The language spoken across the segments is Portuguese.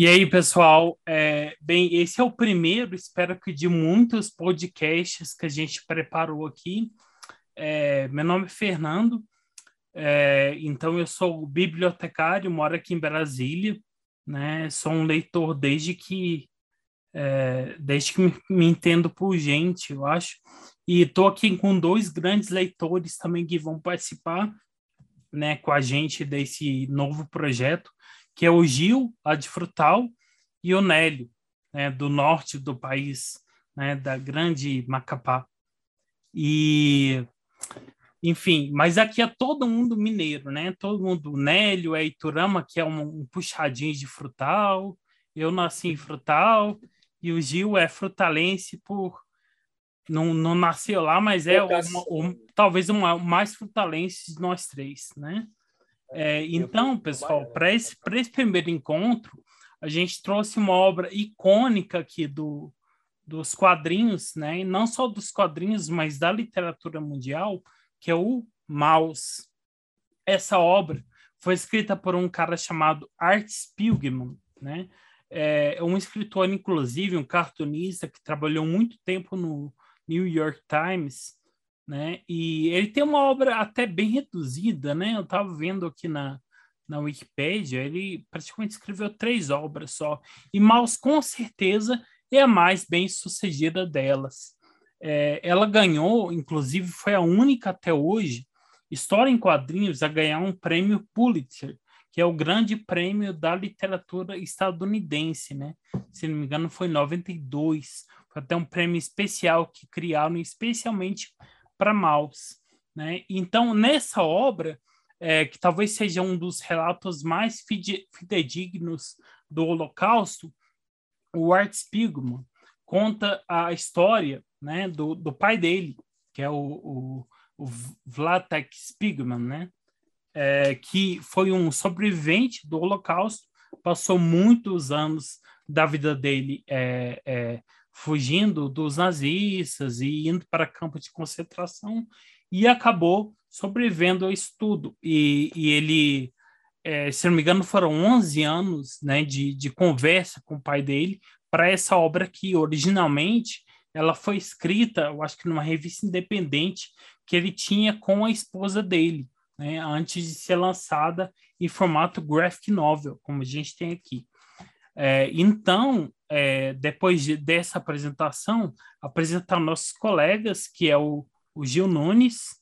E aí, pessoal, é, bem, esse é o primeiro, espero que de muitos podcasts que a gente preparou aqui. É, meu nome é Fernando, é, então eu sou bibliotecário, moro aqui em Brasília, né? Sou um leitor desde que é, desde que me, me, entendo por gente, eu acho. E estou aqui com dois grandes leitores também que vão participar, né, com a gente desse novo projeto que é o Gil, lá de Frutal, e o Nélio, né, do norte do país, né, da grande Macapá. E, enfim, mas aqui é todo mundo mineiro, né? Todo mundo, Nélio é Iturama, que é um, um puxadinho de Frutal, eu nasci em Frutal, e o Gil é frutalense por não, não nasceu lá, mas é uma, um, talvez o mais frutalense de nós três, né? É, então, pessoal, para esse, esse primeiro encontro, a gente trouxe uma obra icônica aqui do, dos quadrinhos, né? E não só dos quadrinhos, mas da literatura mundial, que é o Maus. Essa obra foi escrita por um cara chamado Art Spiegelman, né? É um escritor, inclusive, um cartunista que trabalhou muito tempo no New York Times né? E ele tem uma obra até bem reduzida, né? Eu estava vendo aqui na, na Wikipédia, ele praticamente escreveu três obras só. E Maus, com certeza, é a mais bem sucedida delas. É, ela ganhou, inclusive, foi a única até hoje, história em quadrinhos, a ganhar um prêmio Pulitzer, que é o grande prêmio da literatura estadunidense, né? Se não me engano, foi em 92. Foi até um prêmio especial que criaram especialmente para Maus. Né? Então, nessa obra, é, que talvez seja um dos relatos mais fidedignos do Holocausto, o Art Spiegelman conta a história né, do, do pai dele, que é o, o, o Vlatek Spiegelman, né, é, que foi um sobrevivente do Holocausto, passou muitos anos da vida dele é, é fugindo dos nazistas e indo para campo de concentração e acabou sobrevivendo ao estudo. E, e ele, é, se não me engano, foram 11 anos né, de, de conversa com o pai dele para essa obra que originalmente ela foi escrita, eu acho que numa revista independente que ele tinha com a esposa dele, né, antes de ser lançada em formato graphic novel, como a gente tem aqui. É, então, é, depois de, dessa apresentação, apresentar nossos colegas, que é o, o Gil Nunes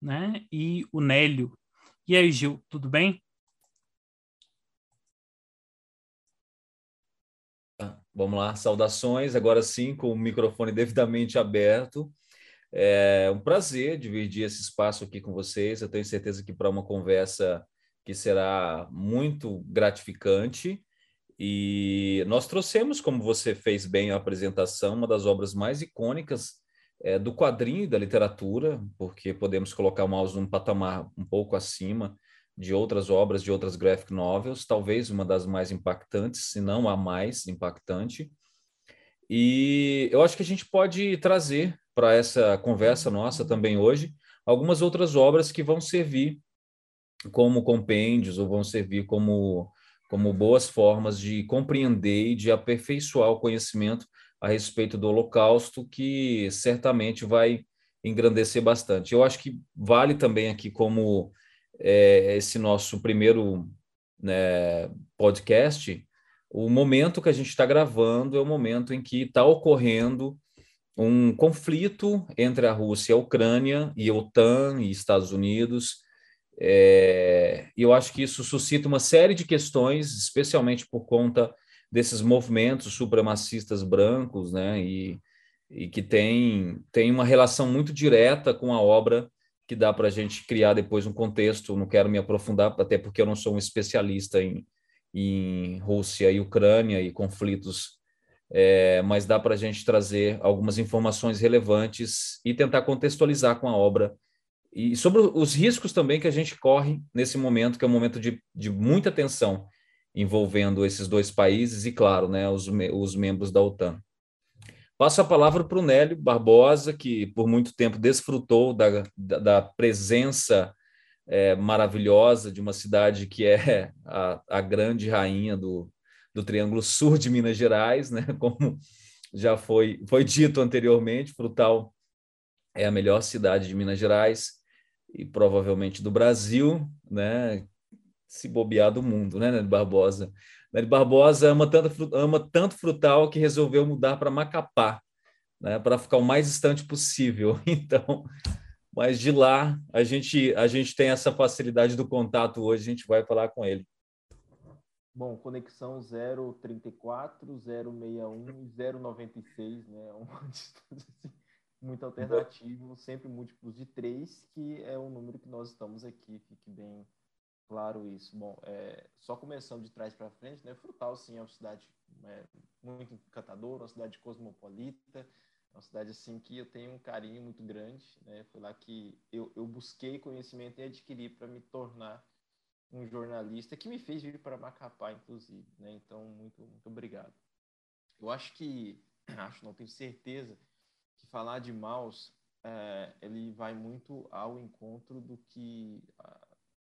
né, e o Nélio. E aí, Gil, tudo bem? Vamos lá, saudações, agora sim, com o microfone devidamente aberto. É um prazer dividir esse espaço aqui com vocês. Eu tenho certeza que para uma conversa que será muito gratificante e nós trouxemos, como você fez bem a apresentação, uma das obras mais icônicas é, do quadrinho e da literatura, porque podemos colocar o Mouse num patamar um pouco acima de outras obras, de outras graphic novels, talvez uma das mais impactantes, se não a mais impactante. E eu acho que a gente pode trazer para essa conversa nossa também hoje algumas outras obras que vão servir como compêndios ou vão servir como como boas formas de compreender e de aperfeiçoar o conhecimento a respeito do Holocausto, que certamente vai engrandecer bastante. Eu acho que vale também aqui como é, esse nosso primeiro né, podcast, o momento que a gente está gravando é o momento em que está ocorrendo um conflito entre a Rússia e a Ucrânia, e a OTAN e Estados Unidos, é, eu acho que isso suscita uma série de questões, especialmente por conta desses movimentos supremacistas brancos, né? E, e que tem, tem uma relação muito direta com a obra que dá para a gente criar depois um contexto. Não quero me aprofundar, até porque eu não sou um especialista em, em Rússia e Ucrânia e conflitos, é, mas dá para a gente trazer algumas informações relevantes e tentar contextualizar com a obra e sobre os riscos também que a gente corre nesse momento, que é um momento de, de muita tensão envolvendo esses dois países e, claro, né, os, os membros da OTAN. Passo a palavra para o Nélio Barbosa, que por muito tempo desfrutou da, da, da presença é, maravilhosa de uma cidade que é a, a grande rainha do, do Triângulo Sul de Minas Gerais, né? Como já foi, foi dito anteriormente, Frutal é a melhor cidade de Minas Gerais e provavelmente do Brasil, né? Se bobear do mundo, né, Nery Barbosa? Nery Barbosa ama tanto, ama tanto Frutal que resolveu mudar para Macapá, né, para ficar o mais distante possível. Então, mas de lá a gente a gente tem essa facilidade do contato hoje, a gente vai falar com ele. Bom, conexão 034, 061 e 096, né? Uma distância assim, muito alternativo, sempre múltiplos de 3, que é o número que nós estamos aqui, fique bem claro isso. Bom, é, só começando de trás para frente, né? Frutal, sim, é uma cidade é, muito encantadora, uma cidade cosmopolita, uma cidade assim que eu tenho um carinho muito grande, né? Foi lá que eu, eu busquei conhecimento e adquiri para me tornar um jornalista que me fez vir para Macapá, inclusive. Né? Então, muito, muito obrigado. Eu acho que, acho, não tenho certeza, falar de Maus, é, ele vai muito ao encontro do que,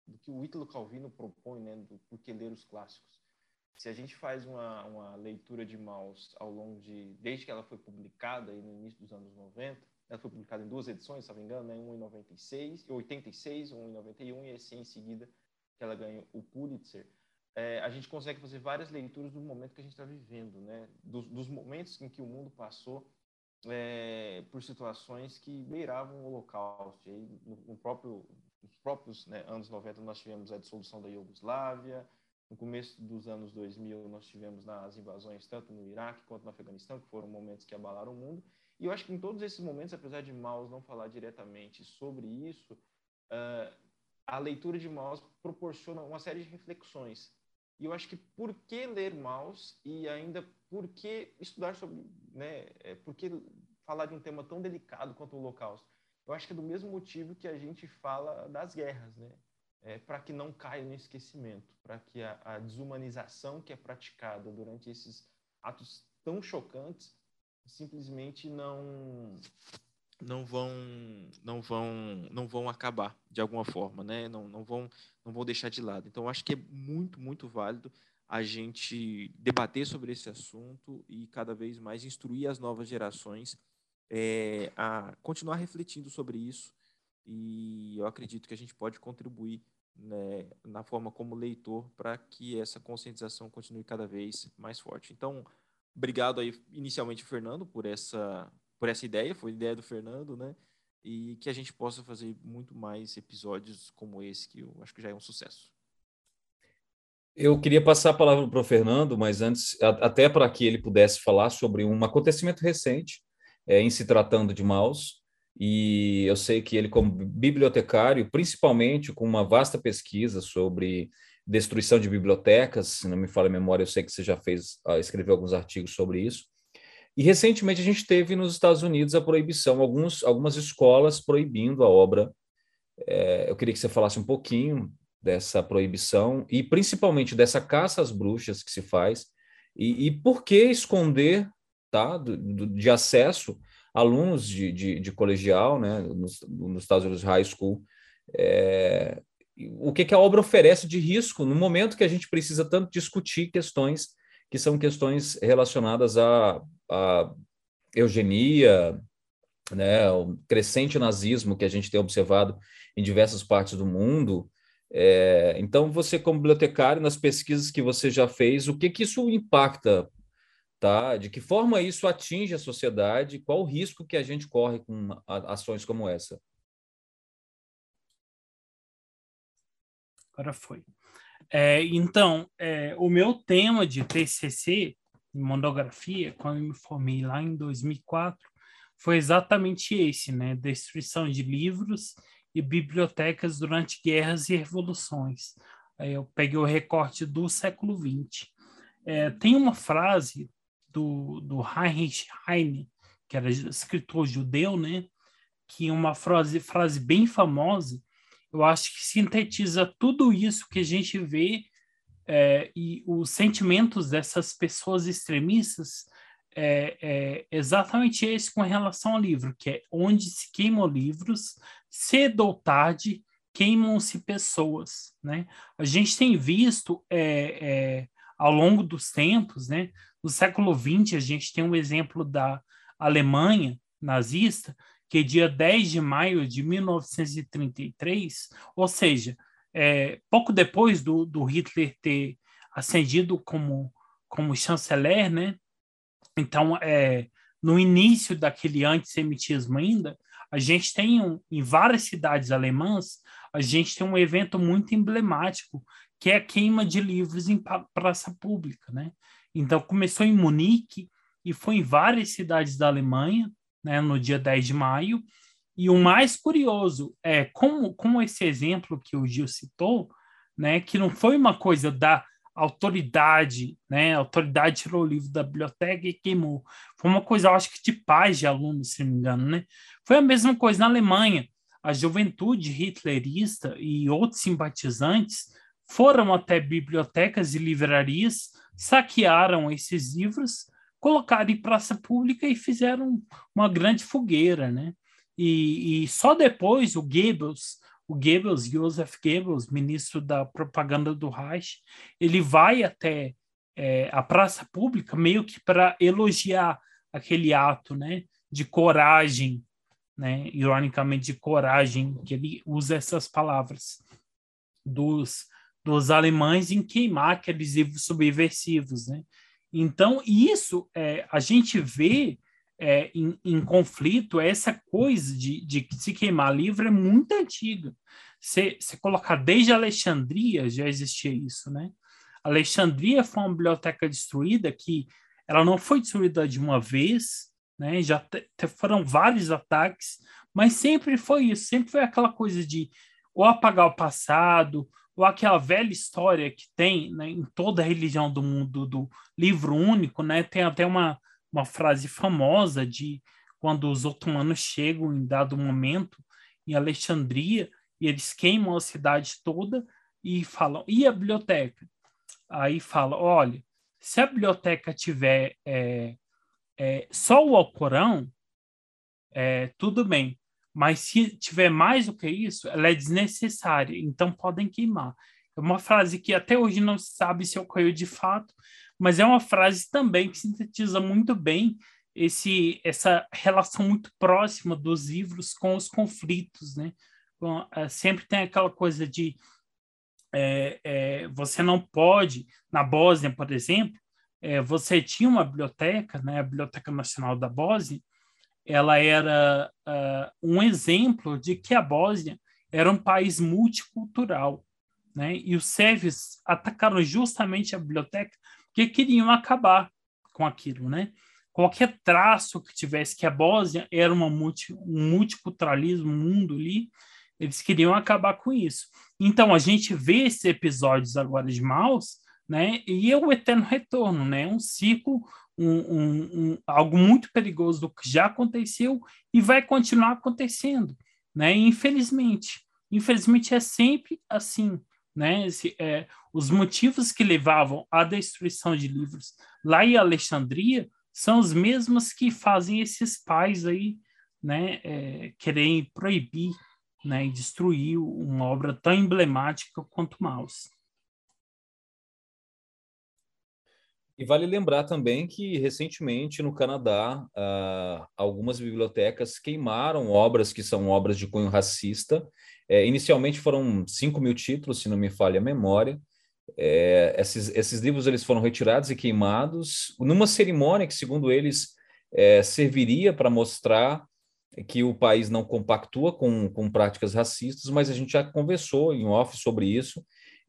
do que o Ítalo Calvino propõe, né? do por que ler os clássicos. Se a gente faz uma, uma leitura de Maus ao longo de, desde que ela foi publicada no início dos anos 90, ela foi publicada em duas edições, se não me engano, né? uma em 96, 86, uma em 91 e assim em seguida que ela ganha o Pulitzer, é, a gente consegue fazer várias leituras do momento que a gente está vivendo, né? Dos, dos, momentos em que o mundo passou é, por situações que beiravam o Holocausto. E no, no próprio, nos próprios né, anos 90 nós tivemos a dissolução da Iugoslávia, no começo dos anos 2000 nós tivemos as invasões tanto no Iraque quanto no Afeganistão, que foram momentos que abalaram o mundo. E eu acho que em todos esses momentos, apesar de Maus não falar diretamente sobre isso, uh, a leitura de Maus proporciona uma série de reflexões. E eu acho que por que ler Maus e ainda por que estudar sobre, né, é, por que falar de um tema tão delicado quanto o Holocausto? Eu acho que é do mesmo motivo que a gente fala das guerras, né? É, para que não caia no esquecimento, para que a, a desumanização que é praticada durante esses atos tão chocantes simplesmente não não vão não vão não vão acabar de alguma forma né? Não, não vão não vão deixar de lado. Então acho que é muito muito válido a gente debater sobre esse assunto e cada vez mais instruir as novas gerações é, a continuar refletindo sobre isso. E eu acredito que a gente pode contribuir né, na forma como leitor para que essa conscientização continue cada vez mais forte. Então obrigado aí inicialmente Fernando por essa por essa ideia, foi ideia do Fernando, né? E que a gente possa fazer muito mais episódios como esse, que eu acho que já é um sucesso. Eu queria passar a palavra para o Fernando, mas antes, até para que ele pudesse falar sobre um acontecimento recente é, em se tratando de Maus, e eu sei que ele, como bibliotecário, principalmente com uma vasta pesquisa sobre destruição de bibliotecas, se não me falha a memória, eu sei que você já fez, ah, escreveu alguns artigos sobre isso, e recentemente a gente teve nos Estados Unidos a proibição, alguns, algumas escolas proibindo a obra. É, eu queria que você falasse um pouquinho dessa proibição e principalmente dessa caça às bruxas que se faz e, e por que esconder tá, do, do, de acesso alunos de, de, de colegial, né, nos, nos, Estados Unidos High School, é, o que, que a obra oferece de risco no momento que a gente precisa tanto discutir questões que são questões relacionadas a a eugenia, né, o crescente nazismo que a gente tem observado em diversas partes do mundo. É, então, você como bibliotecário, nas pesquisas que você já fez, o que que isso impacta, tá? De que forma isso atinge a sociedade? Qual o risco que a gente corre com ações como essa? Agora foi. É, então, é, o meu tema de TCC monografia, quando me formei lá em 2004, foi exatamente esse, né? Destruição de livros e bibliotecas durante guerras e revoluções. Aí eu peguei o recorte do século XX. É, tem uma frase do, do Heinrich Heine, que era escritor judeu, né? Que uma frase, frase bem famosa, eu acho que sintetiza tudo isso que a gente vê é, e os sentimentos dessas pessoas extremistas é, é, exatamente esse com relação ao livro, que é onde se queimam livros, cedo ou tarde queimam-se pessoas, né? A gente tem visto é, é, ao longo dos tempos, né? No século XX, a gente tem um exemplo da Alemanha nazista, que dia 10 de maio de 1933, ou seja, é, pouco depois do, do Hitler ter ascendido como, como chanceler, né? Então, é, no início daquele antissemitismo ainda, a gente tem um, em várias cidades alemãs, a gente tem um evento muito emblemático, que é a queima de livros em praça pública, né? Então começou em Munique e foi em várias cidades da Alemanha, né, no dia 10 de maio. E o mais curioso é como, como esse exemplo que o Gil citou, né, que não foi uma coisa da autoridade, né? A autoridade tirou o livro da biblioteca e queimou. Foi uma coisa, eu acho que de paz de alunos, se não me engano, né? Foi a mesma coisa na Alemanha. A juventude hitlerista e outros simpatizantes foram até bibliotecas e livrarias, saquearam esses livros, colocaram em praça pública e fizeram uma grande fogueira, né? E, e só depois o Goebbels, o Goebbels, Joseph Goebbels, ministro da propaganda do Reich, ele vai até é, a praça pública meio que para elogiar aquele ato, né, de coragem, né, ironicamente de coragem, que ele usa essas palavras dos dos alemães em queimar aqueles livros subversivos, né? Então isso é, a gente vê é, em, em, conflito, essa coisa de, de se queimar livro é muito antiga. Você colocar desde Alexandria já existia isso, né? Alexandria foi uma biblioteca destruída que ela não foi destruída de uma vez, né? Já te, te foram vários ataques, mas sempre foi isso, sempre foi aquela coisa de ou apagar o passado, ou aquela velha história que tem né, em toda a religião do mundo do livro único, né? Tem até uma uma frase famosa de quando os otomanos chegam em dado momento em Alexandria e eles queimam a cidade toda e falam, e a biblioteca? Aí fala, olha, se a biblioteca tiver é, é, só o Alcorão, é, tudo bem. Mas se tiver mais do que isso, ela é desnecessária, então podem queimar. É uma frase que até hoje não se sabe se ocorreu de fato, mas é uma frase também que sintetiza muito bem esse essa relação muito próxima dos livros com os conflitos, né? Eh, sempre tem aquela coisa de é, é, você não pode, na Bósnia, por exemplo, é, você tinha uma biblioteca, né, a Biblioteca Nacional da Bósnia, ela era uh, um exemplo de que a Bósnia era um país multicultural, né? E os sérvios atacaram justamente a biblioteca que queriam acabar com aquilo, né? Qualquer traço que tivesse que a Bósnia era uma multi, um multiculturalismo, um mundo ali, eles queriam acabar com isso. Então a gente vê esses episódios agora de Maus, né? E é o eterno retorno, né? Um ciclo, um, um, um, algo muito perigoso do que já aconteceu e vai continuar acontecendo, né? Infelizmente, infelizmente é sempre assim, né? Esse, é, os motivos que levavam à destruição de livros lá em Alexandria são os mesmos que fazem esses pais aí, né, é, querem proibir, né, e destruir uma obra tão emblemática quanto Maus. E vale lembrar também que, recentemente, no Canadá, uh, algumas bibliotecas queimaram obras que são obras de cunho racista. É, inicialmente foram 5 mil títulos, se não me falha a memória. É, esses, esses livros eles foram retirados e queimados numa cerimônia que, segundo eles, é, serviria para mostrar que o país não compactua com, com práticas racistas, mas a gente já conversou em off sobre isso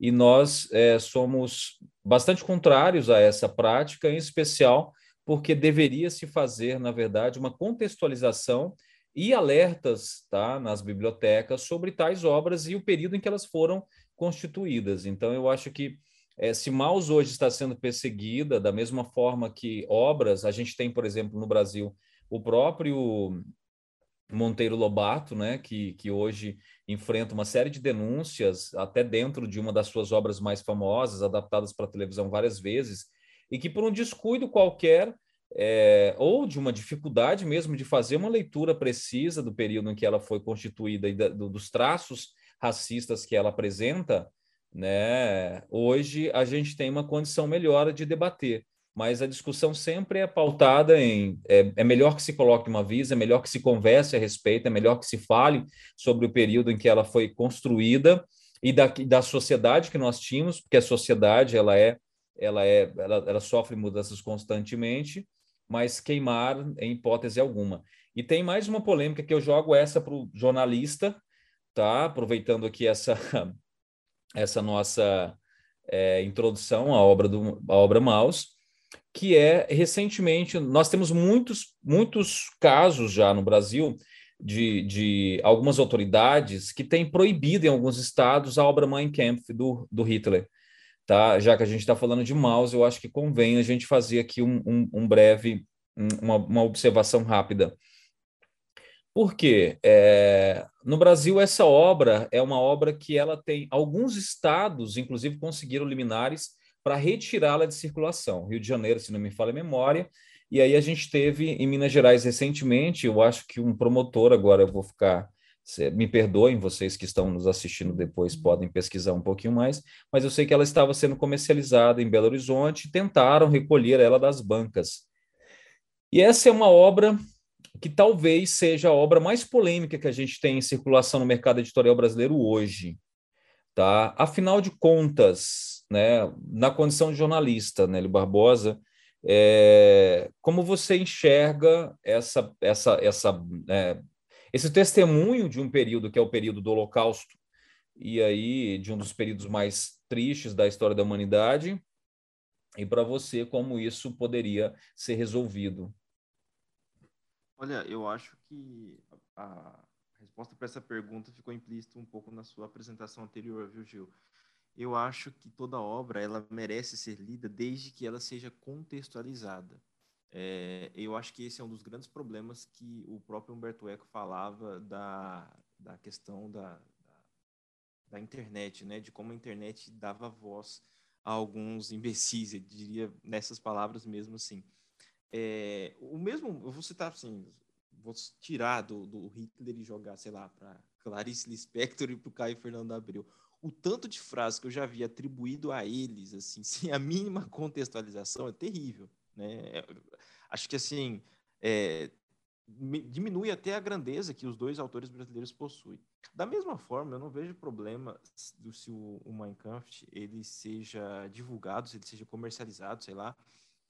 e nós é, somos bastante contrários a essa prática, em especial porque deveria se fazer, na verdade, uma contextualização e alertas tá, nas bibliotecas sobre tais obras e o período em que elas foram constituídas. Então, eu acho que é, se Maus hoje está sendo perseguida, da mesma forma que obras, a gente tem, por exemplo, no Brasil, o próprio Monteiro Lobato, né, que, que hoje enfrenta uma série de denúncias, até dentro de uma das suas obras mais famosas, adaptadas para televisão várias vezes, e que por um descuido qualquer, é, ou de uma dificuldade mesmo de fazer uma leitura precisa do período em que ela foi constituída e da, do, dos traços racistas que ela apresenta, né? Hoje a gente tem uma condição melhor de debater, mas a discussão sempre é pautada em é, é, melhor que se coloque uma visa, é melhor que se converse a respeito, é melhor que se fale sobre o período em que ela foi construída e da, da sociedade que nós tínhamos, porque a sociedade ela é ela é ela, ela sofre mudanças constantemente, mas queimar em hipótese alguma. E tem mais uma polêmica que eu jogo essa para o jornalista, tá? Aproveitando aqui essa essa nossa é, introdução à obra do à obra Maus, que é recentemente nós temos muitos muitos casos já no Brasil de, de algumas autoridades que têm proibido em alguns estados a obra Mein Kampf do, do Hitler. Tá? Já que a gente está falando de Maus, eu acho que convém a gente fazer aqui um, um, um breve, uma, uma observação rápida. Porque é, no Brasil essa obra é uma obra que ela tem alguns estados, inclusive conseguiram liminares para retirá-la de circulação. Rio de Janeiro, se não me falha a memória, e aí a gente teve em Minas Gerais recentemente, eu acho que um promotor, agora eu vou ficar, me perdoem vocês que estão nos assistindo depois, podem pesquisar um pouquinho mais, mas eu sei que ela estava sendo comercializada em Belo Horizonte, tentaram recolher ela das bancas. E essa é uma obra que talvez seja a obra mais polêmica que a gente tem em circulação no mercado editorial brasileiro hoje. Tá? Afinal de contas, né, na condição de jornalista, Nélio Barbosa, é, como você enxerga essa, essa, essa, é, esse testemunho de um período que é o período do Holocausto, e aí de um dos períodos mais tristes da história da humanidade, e para você como isso poderia ser resolvido? Olha, eu acho que a resposta para essa pergunta ficou implícita um pouco na sua apresentação anterior, viu, Gil? Eu acho que toda obra ela merece ser lida desde que ela seja contextualizada. É, eu acho que esse é um dos grandes problemas que o próprio Humberto Eco falava da, da questão da, da, da internet, né? De como a internet dava voz a alguns imbecis, eu diria nessas palavras mesmo assim. É, o mesmo, eu vou citar assim, vou tirar do, do Hitler e jogar, sei lá, para Clarice Lispector e para o Caio Fernando Abreu. O tanto de frases que eu já vi atribuído a eles, assim, sem a mínima contextualização, é terrível, né? É, acho que assim é, diminui até a grandeza que os dois autores brasileiros possuem. Da mesma forma, eu não vejo problema se o, o Mein Kampf ele seja divulgado, se ele seja comercializado, sei lá,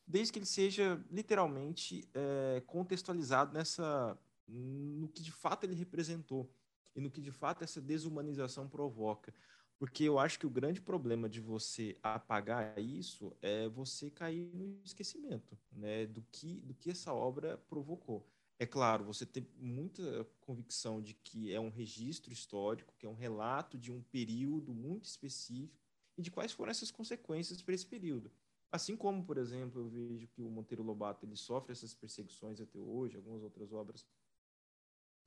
desde que ele seja literalmente é, contextualizado nessa no que de fato ele representou e no que de fato essa desumanização provoca. Porque eu acho que o grande problema de você apagar isso é você cair no esquecimento né, do, que, do que essa obra provocou. É claro, você tem muita convicção de que é um registro histórico, que é um relato de um período muito específico e de quais foram essas consequências para esse período. Assim como, por exemplo, eu vejo que o Monteiro Lobato ele sofre essas perseguições até hoje, algumas outras obras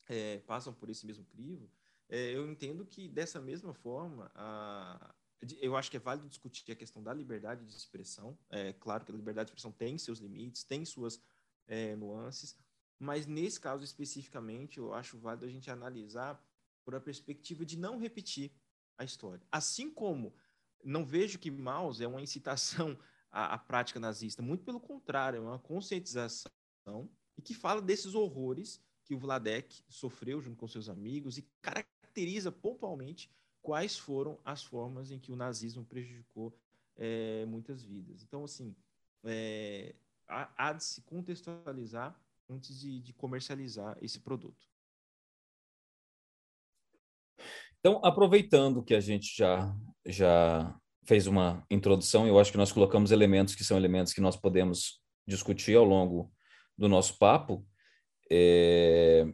é, passam por esse mesmo crivo, é, eu entendo que dessa mesma forma, a, eu acho que é válido discutir a questão da liberdade de expressão. É claro que a liberdade de expressão tem seus limites, tem suas é, nuances, mas nesse caso especificamente, eu acho válido a gente analisar por a perspectiva de não repetir a história. Assim como não vejo que Maus é uma incitação a, a prática nazista. Muito pelo contrário, é uma conscientização e que fala desses horrores que o Vladek sofreu junto com seus amigos e caracteriza pontualmente quais foram as formas em que o nazismo prejudicou é, muitas vidas. Então, assim, é, há, há, de se contextualizar antes de, de comercializar esse produto. Então, aproveitando que a gente já, já fez uma introdução, eu acho que nós colocamos elementos que são elementos que nós podemos discutir ao longo do nosso papo. É...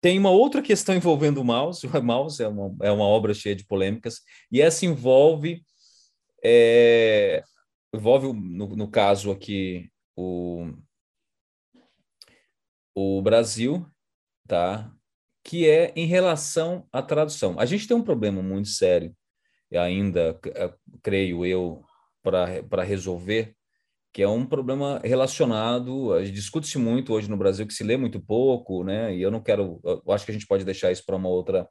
Tem uma outra questão envolvendo o mouse. O mouse é uma, é uma obra cheia de polêmicas, e essa envolve, é... envolve no, no caso aqui, o, o Brasil, tá? que é em relação à tradução. A gente tem um problema muito sério ainda, eh, creio eu, para resolver, que é um problema relacionado, discute-se muito hoje no Brasil que se lê muito pouco, né? E eu não quero, eu acho que a gente pode deixar isso para uma outra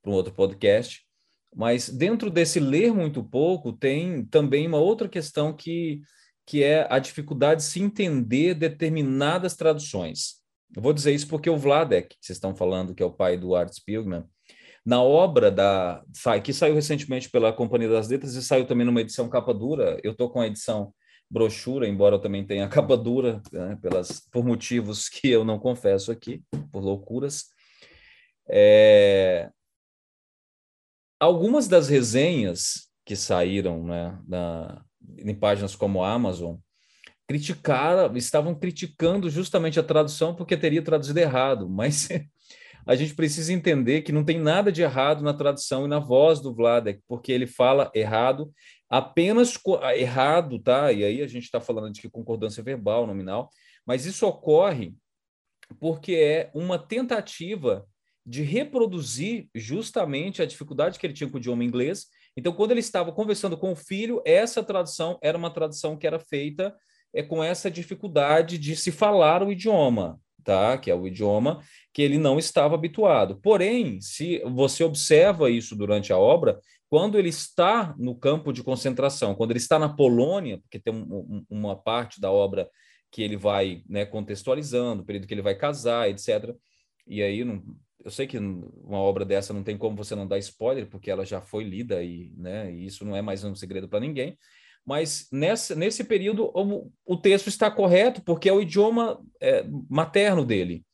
para um outro podcast, Mas dentro desse ler muito pouco, tem também uma outra questão que, que é a dificuldade de se entender determinadas traduções. Eu vou dizer isso porque o Vladek, que vocês estão falando, que é o pai do Art Spiegelman, na obra da que saiu recentemente pela Companhia das Letras e saiu também numa edição capa dura, eu estou com a edição brochura, embora eu também tenha capa dura, né, pelas, por motivos que eu não confesso aqui, por loucuras. É, algumas das resenhas que saíram né, na, em páginas como a Amazon criticaram, estavam criticando justamente a tradução porque teria traduzido errado, mas a gente precisa entender que não tem nada de errado na tradução e na voz do Vladek, porque ele fala errado, apenas ah, errado, tá? E aí a gente está falando de que concordância verbal, nominal, mas isso ocorre porque é uma tentativa de reproduzir justamente a dificuldade que ele tinha com o idioma inglês. Então, quando ele estava conversando com o filho, essa tradução era uma tradução que era feita é, com essa dificuldade de se falar o idioma, tá? Que é o idioma que ele não estava habituado. Porém, se você observa isso durante a obra, quando ele está no campo de concentração, quando ele está na Polônia, porque tem um, uma parte da obra que ele vai né, contextualizando, o período que ele vai casar, etc. E aí não, eu sei que uma obra dessa não tem como você não dar spoiler, porque ela já foi lida e, né, e isso não é mais um segredo para ninguém. Mas nessa, nesse período o, o, texto está correto, porque é o idioma é, materno dele.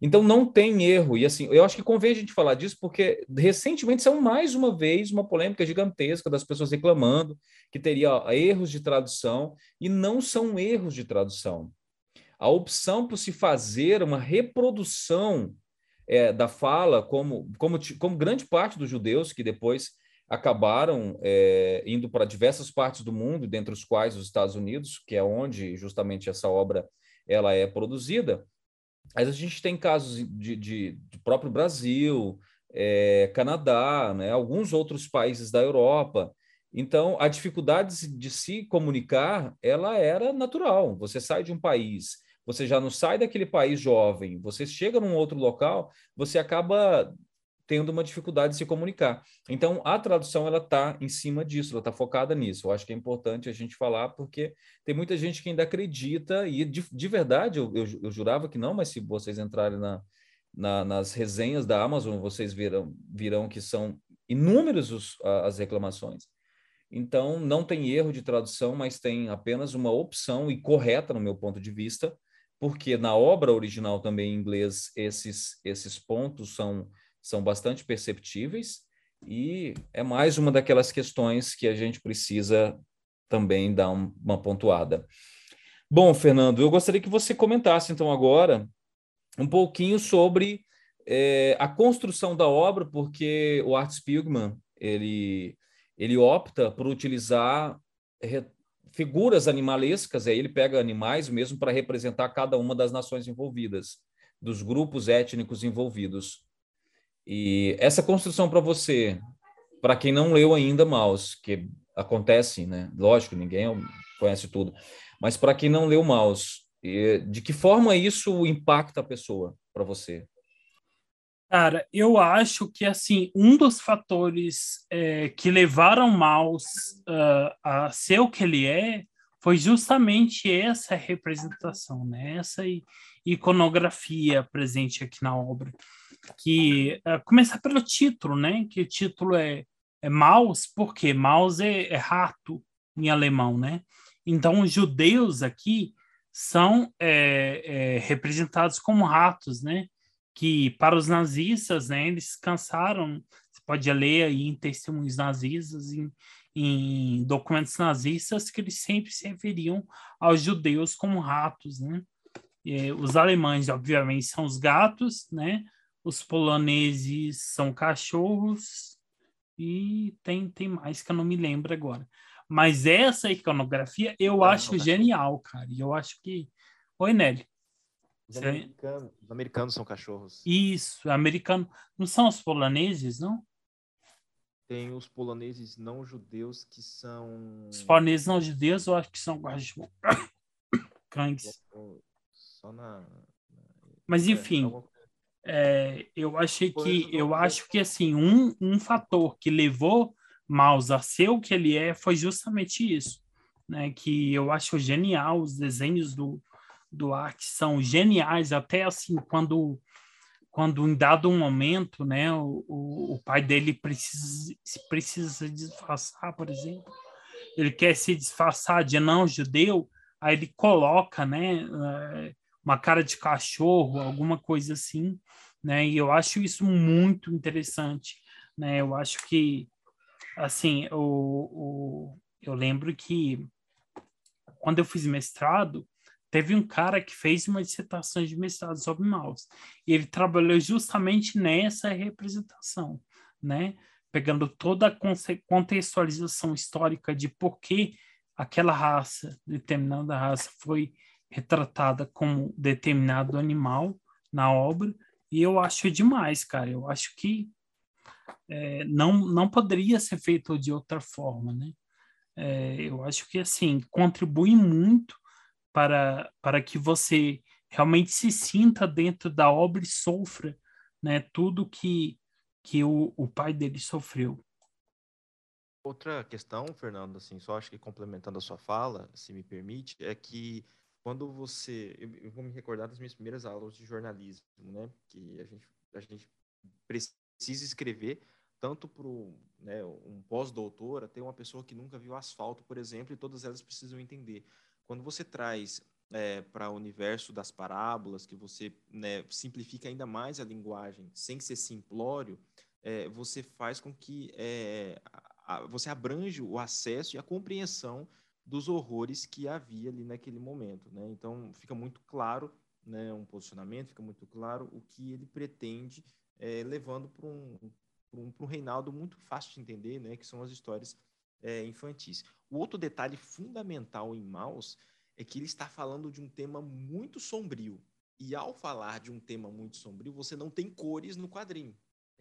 Então não tem erro. E assim, eu acho que convém a gente falar disso, porque recentemente são mais uma vez uma polêmica gigantesca das pessoas reclamando que teria erros de tradução, e não são erros de tradução. A opção por se fazer uma reprodução é, da fala, como, como, como grande parte dos judeus que depois acabaram é, indo para diversas partes do mundo, dentre os quais os Estados Unidos, que é onde justamente essa obra ela é produzida. Mas a gente tem casos de, de, de próprio Brasil, é, Canadá, né, alguns outros países da Europa. Então, a dificuldade de se comunicar, ela era natural. Você sai de um país você já não sai daquele país jovem, você chega num outro local, você acaba tendo uma dificuldade de se comunicar. Então, a tradução ela está em cima disso, ela está focada nisso. Eu acho que é importante a gente falar, porque tem muita gente que ainda acredita, e de, de verdade, eu, eu, eu, jurava que não, mas se vocês entrarem na, na, nas resenhas da Amazon, vocês virão, virão que são inúmeras as reclamações. Então, não tem erro de tradução, mas tem apenas uma opção e correta, no meu ponto de vista, porque na obra original também em inglês esses, esses pontos são, são bastante perceptíveis e é mais uma daquelas questões que a gente precisa também dar um, uma pontuada. Bom, Fernando, eu gostaria que você comentasse então agora um pouquinho sobre é, a construção da obra, porque o Art Spiegelman ele, ele opta por utilizar figuras animalescas, aí ele pega animais mesmo para representar cada uma das nações envolvidas, dos grupos étnicos envolvidos. E essa construção para você, para quem não leu ainda Maus, que acontece, né? Lógico, ninguém conhece tudo, mas para quem não leu Maus, de que forma isso impacta a pessoa para você? Cara, eu acho que assim um dos fatores é, que levaram Maus uh, a ser o que ele é foi justamente essa representação, né? Essa iconografia presente aqui na obra, que uh, começa pelo título, né? Que o título é, é Maus, porque Maus é, é rato em alemão, né? Então os judeus aqui são é, é, representados como ratos, né? que para os nazistas, né, eles cansaram, você pode ler aí em testemunhos nazistas, em, em documentos nazistas, que eles sempre se referiam aos judeus como ratos, né? E, os alemães, obviamente, são os gatos, né? Os poloneses são cachorros e tem, tem mais que eu não me lembro agora. Mas essa iconografia eu ah, acho genial, cara. E eu acho que... Oi, Nelly. Os americanos, os americanos, são cachorros. Isso, americano. Não são os poloneses, não? Tem os poloneses não judeus que são. Os poloneses não judeus, eu acho que são cães. Só na. Mas é, enfim. É, eu achei que eu acho que assim um, um fator que levou Maus a ser o que ele é foi justamente isso, né? Que eu acho genial os desenhos do do Ark são geniais até assim quando quando em dado momento, né, o, o, o pai dele precisa precisa se disfarçar, por exemplo, ele quer se disfarçar de não judeu, aí ele coloca, né, eh, uma cara de cachorro, alguma coisa assim, né? E eu acho isso muito interessante, né? Eu acho que, assim, o, o, eu lembro que quando eu fiz mestrado, teve um cara que fez uma dissertação de mestrado sobre mouse. E ele trabalhou justamente nessa representação, né? Pegando toda a contextualização histórica de por que aquela raça, determinada raça, foi retratada como determinado animal na obra, e eu acho demais, cara. Eu acho que é, não, não poderia ser feito de outra forma, né? É, eu acho que, assim, contribui muito para, para que você realmente se sinta dentro da obra e sofra né, tudo que, que o, o pai dele sofreu. Outra questão, Fernando, assim, só acho que complementando a sua fala, se me permite, é que quando você. Eu, vou me recordar das minhas primeiras aulas de jornalismo, né? Que a gente, a gente precisa escrever tanto para né, um pós-doutor até uma pessoa que nunca viu asfalto, por exemplo, e todas elas precisam entender. Quando você traz é, para o universo das parábolas, que você né, simplifica ainda mais a linguagem sem ser simplório, é, você faz com que é, a, você abrange o acesso e a compreensão dos horrores que havia ali naquele momento. Né? Então, fica muito claro né, um posicionamento, fica muito claro o que ele pretende, é, levando para um, um, um Reinaldo muito fácil de entender, né, que são as histórias é, infantis. O outro detalhe fundamental em Maus é que ele está falando de um tema muito sombrio. E ao falar de um tema muito sombrio, você não tem cores no quadrinho.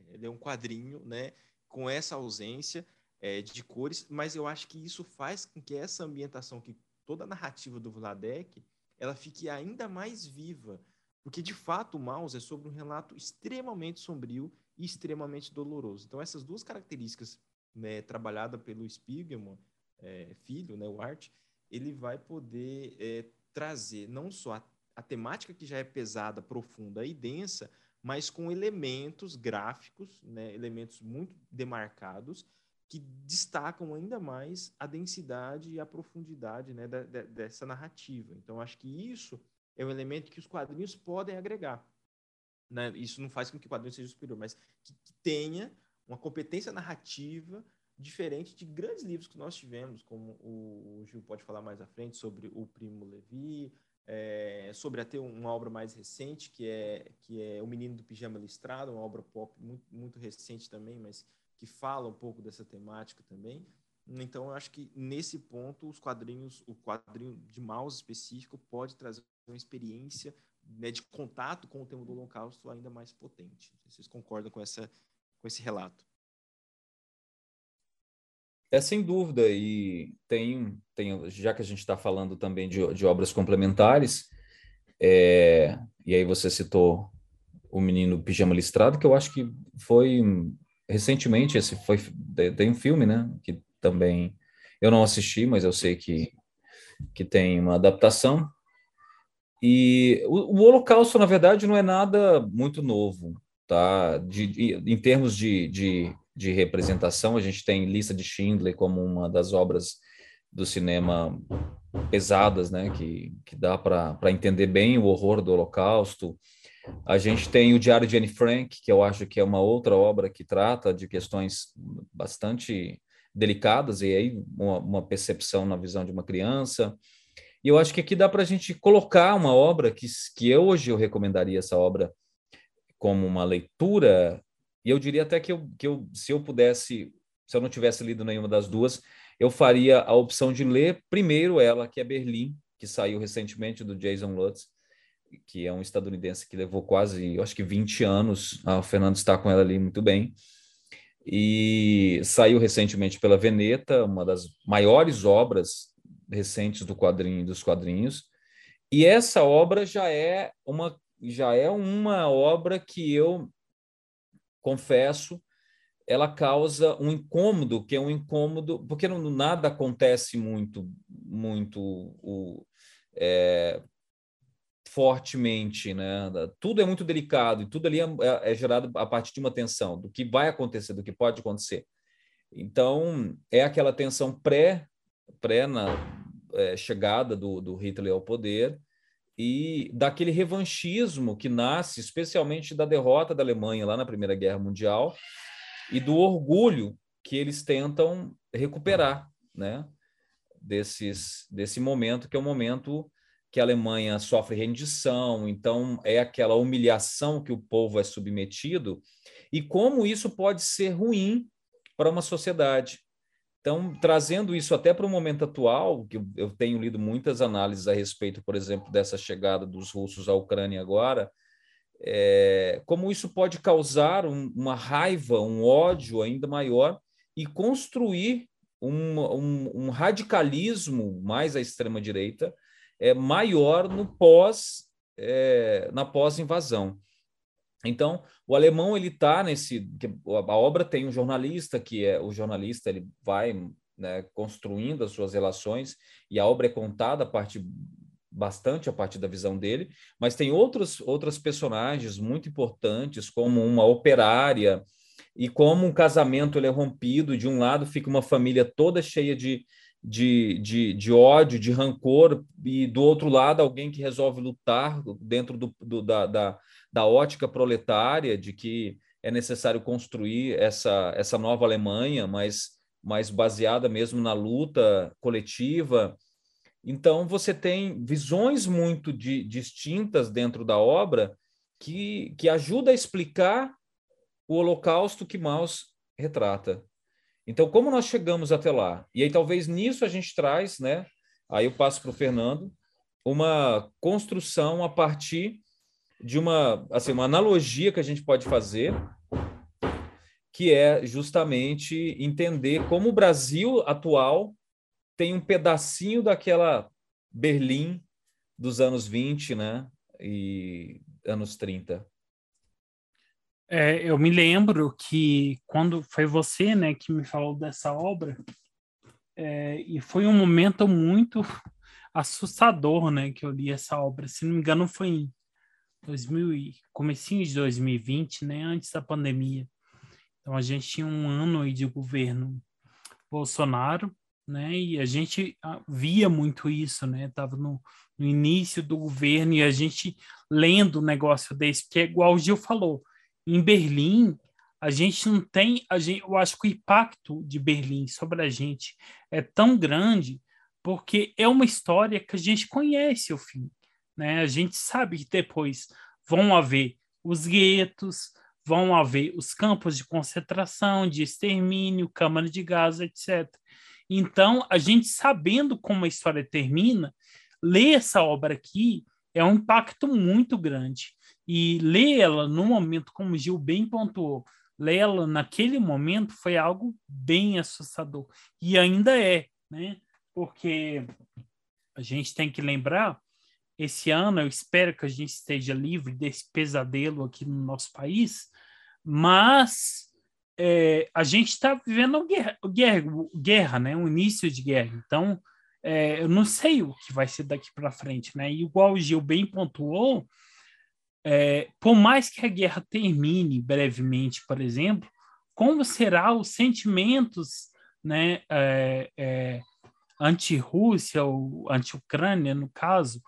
Ele é um quadrinho né, com essa ausência é, de cores, mas eu acho que isso faz com que essa ambientação, que toda a narrativa do Vladek, ela fique ainda mais viva, porque de fato o Mouse é sobre um relato extremamente sombrio e extremamente doloroso. Então essas duas características, né, trabalhada pelo Spiegelman, é, filho, né, o Art, ele vai poder é, trazer não só a, a temática que já é pesada, profunda e densa, mas com elementos gráficos, né, elementos muito demarcados, que destacam ainda mais a densidade e a profundidade né, da, dessa narrativa. Então, acho que isso é um elemento que os quadrinhos podem agregar. Né? Isso não faz com que o quadrinho seja superior, mas que, que tenha uma competência narrativa diferente de grandes livros que nós tivemos, como o, o Gil pode falar mais à frente sobre o Primo Levi, é, sobre até uma obra mais recente que é que é O Menino do Pijama Listrado, uma obra pop muito, muito recente também, mas que fala um pouco dessa temática também. Então, eu acho que nesse ponto, os quadrinhos, o quadrinho de mouse específico pode trazer uma experiência né, de contato com o tema do Holocausto ainda mais potente. Vocês concordam com, essa, com esse relato? É sem dúvida, e tem, tem já que a gente está falando também de, de obras complementares, é, e aí você citou o Menino Pijama Listrado, que eu acho que foi recentemente esse foi tem um filme, né, que também eu não assisti, mas eu sei que que tem uma adaptação. E o, o Holocausto, na verdade, não é nada muito novo, tá? De, de, em termos de, de, de representação, a gente tem Lista de Schindler como uma das obras do cinema pesadas, né? Que, que dá para entender bem o horror do Holocausto. A gente tem o Diário de Anne Frank, que eu acho que é uma outra obra que trata de questões bastante delicadas, e aí uma, uma percepção na visão de uma criança. E eu acho que aqui dá para a gente colocar uma obra que, que hoje eu recomendaria essa obra como uma leitura, e eu diria até que, eu, que eu, se eu pudesse, se eu não tivesse lido nenhuma das duas, eu faria a opção de ler primeiro ela, que é Berlim, que saiu recentemente do Jason Lutz, que é um estadunidense que levou quase, eu acho que 20 anos, ah, o Fernando está com ela ali muito bem, e saiu recentemente pela Veneta, uma das maiores obras recentes do quadrinho dos quadrinhos, e essa obra já é uma já é uma obra que eu confesso, ela causa um incômodo, que é um incômodo, porque não, nada acontece muito, muito o, é, fortemente, né? Tudo é muito delicado e tudo ali é, é, é, gerado a partir de uma tensão do que vai acontecer, do que pode acontecer. Então é aquela tensão pré, pré na é, chegada do, do Hitler ao poder e daquele revanchismo que nasce especialmente da derrota da Alemanha lá na Primeira Guerra Mundial e do orgulho que eles tentam recuperar, né? Desses, desse momento que é o momento que a Alemanha sofre rendição, então é aquela humilhação que o povo é submetido e como isso pode ser ruim para uma sociedade. Então, trazendo isso até para o momento atual, que eu tenho lido muitas análises a respeito, por exemplo, dessa chegada dos russos à Ucrânia agora, é, como isso pode causar um, uma raiva, um ódio ainda maior e construir um, um, um radicalismo mais à extrema direita é, maior no pós é, na pós-invasão. Então, o alemão ele está nesse. A obra tem um jornalista que é o jornalista ele vai né, construindo as suas relações e a obra é contada a partir bastante a partir da visão dele, mas tem outros outras personagens muito importantes como uma operária e como um casamento ele é rompido de um lado fica uma família toda cheia de de, de, de ódio, de rancor, e do outro lado, alguém que resolve lutar dentro do, do da, da, da ótica proletária de que é necessário construir essa, essa nova Alemanha, mas mais baseada mesmo na luta coletiva. Então, você tem visões muito de, distintas dentro da obra que, que ajuda a explicar o holocausto que Maus retrata. Então, como nós chegamos até lá? E aí, talvez nisso a gente traz, né? Aí eu passo para o Fernando, uma construção a partir de uma, assim, uma analogia que a gente pode fazer, que é justamente entender como o Brasil atual tem um pedacinho daquela Berlim dos anos 20, né? E anos 30. É, eu me lembro que quando foi você, né, que me falou dessa obra, é, e foi um momento muito assustador, né, que eu li essa obra. Se não me engano, foi em 2000 comecinho de 2020, né, antes da pandemia. Então a gente tinha um ano aí de governo Bolsonaro, né, e a gente ah, via muito isso, né, tava no, no início do governo e a gente lendo um negócio desse, que é igual o Gil falou, em Berlim a gente não tem, a gente, eu acho que o impacto de Berlim sobre a gente é tão grande porque é uma história que a gente conhece o fim. Né? A gente sabe que depois vão haver os guetos, vão haver os campos de concentração, de extermínio, câmara de gás, etc. Então, a gente sabendo como a história termina, ler essa obra aqui é um impacto muito grande. E ler ela no momento, como Gil bem pontuou, ler ela naquele momento foi algo bem assustador. E ainda é, né? Porque a gente tem que lembrar esse ano eu espero que a gente esteja livre desse pesadelo aqui no nosso país, mas é, a gente está vivendo guerra, guerra, guerra, né? Um início de guerra. Então, é, eu não sei o que vai ser daqui para frente, né? E igual o Gil bem pontuou, é, por mais que a guerra termine brevemente, por exemplo, como será os sentimentos, né? É, é anti-Rússia ou anti-Ucrânia, no caso,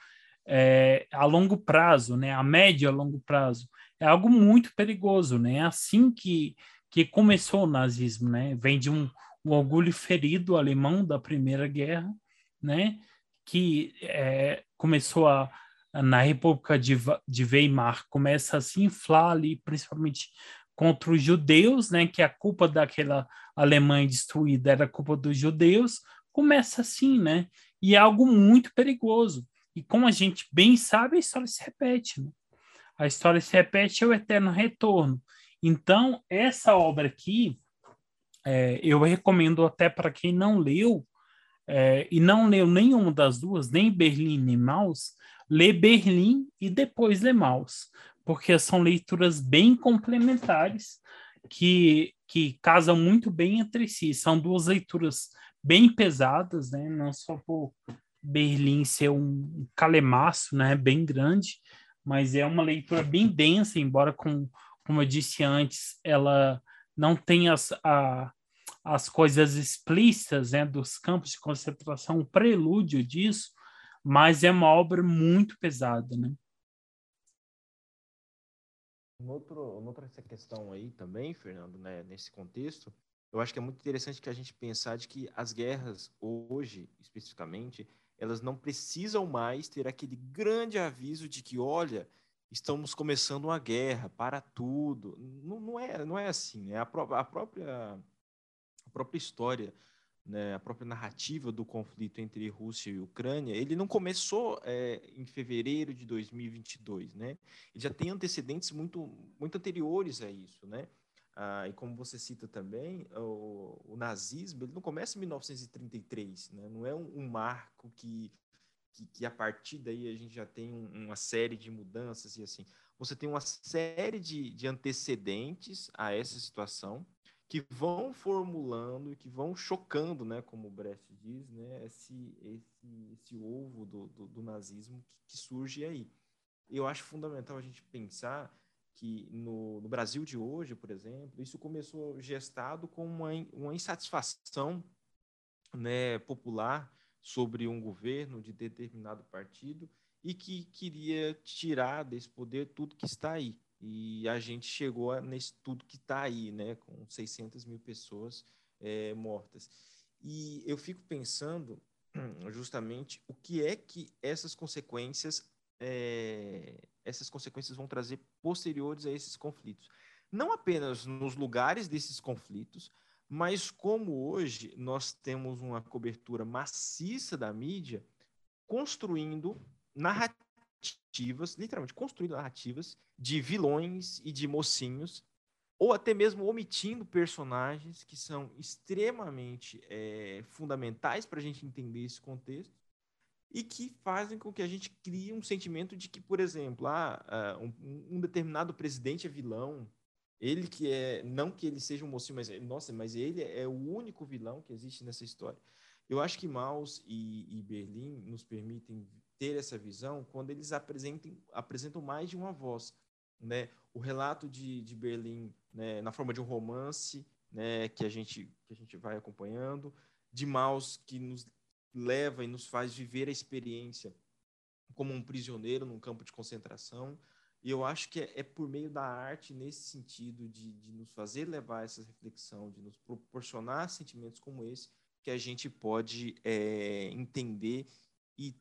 é, a longo prazo, né, a médio a longo prazo, é algo muito perigoso, né? É assim que, que começou o nazismo, né? Vem de um, um orgulho ferido alemão da Primeira Guerra, né? Que é, começou a na República de, de Weimar começa a se inflar ali, principalmente contra os judeus, né? Que a culpa daquela Alemanha destruída era culpa dos judeus. Começa assim, né? E é algo muito perigoso e como a gente bem sabe, a história se repete. Né? A história se repete é o eterno retorno. Então, essa obra aqui, é, eu recomendo até para quem não leu, é, e não leu nenhuma das duas, nem Berlim nem Maus, lê Berlim e depois lê Maus, porque são leituras bem complementares que, que casam muito bem entre si. São duas leituras bem pesadas, né? não só por Berlim ser um calemaço né? bem grande, mas é uma leitura bem densa, embora, com, como eu disse antes, ela não tenha as, a, as coisas explícitas né, dos campos de concentração, um prelúdio disso, mas é uma obra muito pesada, né? Outra questão aí também, Fernando, né, nesse contexto, eu acho que é muito interessante que a gente pensar de que as guerras hoje, especificamente, elas não precisam mais ter aquele grande aviso de que, olha, estamos começando uma guerra, para tudo. Não, não é, não é assim. Né? A, pró a própria a própria história, né, a própria narrativa do conflito entre Rússia e Ucrânia, ele não começou é, em fevereiro de 2022, né? Ele já tem antecedentes muito, muito anteriores a isso, né? Ah, e como você cita também, o, o, nazismo ele não começa em 1933, né? não é um, um marco que, que, que, a partir daí a gente já tem um, uma série de mudanças e assim. Você tem uma série de, de antecedentes a essa situação, que vão formulando que vão chocando, né, como o Brecht diz, né, esse, esse, esse ovo do, do, do nazismo que, que, surge aí. Eu acho fundamental a gente pensar que no, no, Brasil de hoje, por exemplo, isso começou gestado com uma, uma insatisfação né, popular sobre um governo de determinado partido e que queria tirar desse poder tudo que está aí. E a gente chegou nesse tudo que está aí, né, com 600 mil pessoas é, mortas. E eu fico pensando justamente o que é que essas consequências é, essas consequências vão trazer posteriores a esses conflitos. Não apenas nos lugares desses conflitos, mas como hoje nós temos uma cobertura maciça da mídia construindo narrativas narrativas, literalmente construindo narrativas de vilões e de mocinhos, ou até mesmo omitindo personagens que são extremamente é, fundamentais para a gente entender esse contexto e que fazem com que a gente crie um sentimento de que, por exemplo, ah, ah um, um, determinado presidente é vilão, ele que é, não que ele seja um mocinho, mas nossa, mas ele é o único vilão que existe nessa história. Eu acho que Maus e, e Berlim nos permitem ter essa visão quando eles apresentam, apresentam mais de uma voz. Né? O relato de, de Berlim né, na forma de um romance né, que, a gente, que a gente vai acompanhando, de Maus que nos leva e nos faz viver a experiência como um prisioneiro num campo de concentração. E eu acho que é, é por meio da arte, nesse sentido, de, de nos fazer levar essa reflexão, de nos proporcionar sentimentos como esse, que a gente pode é, entender e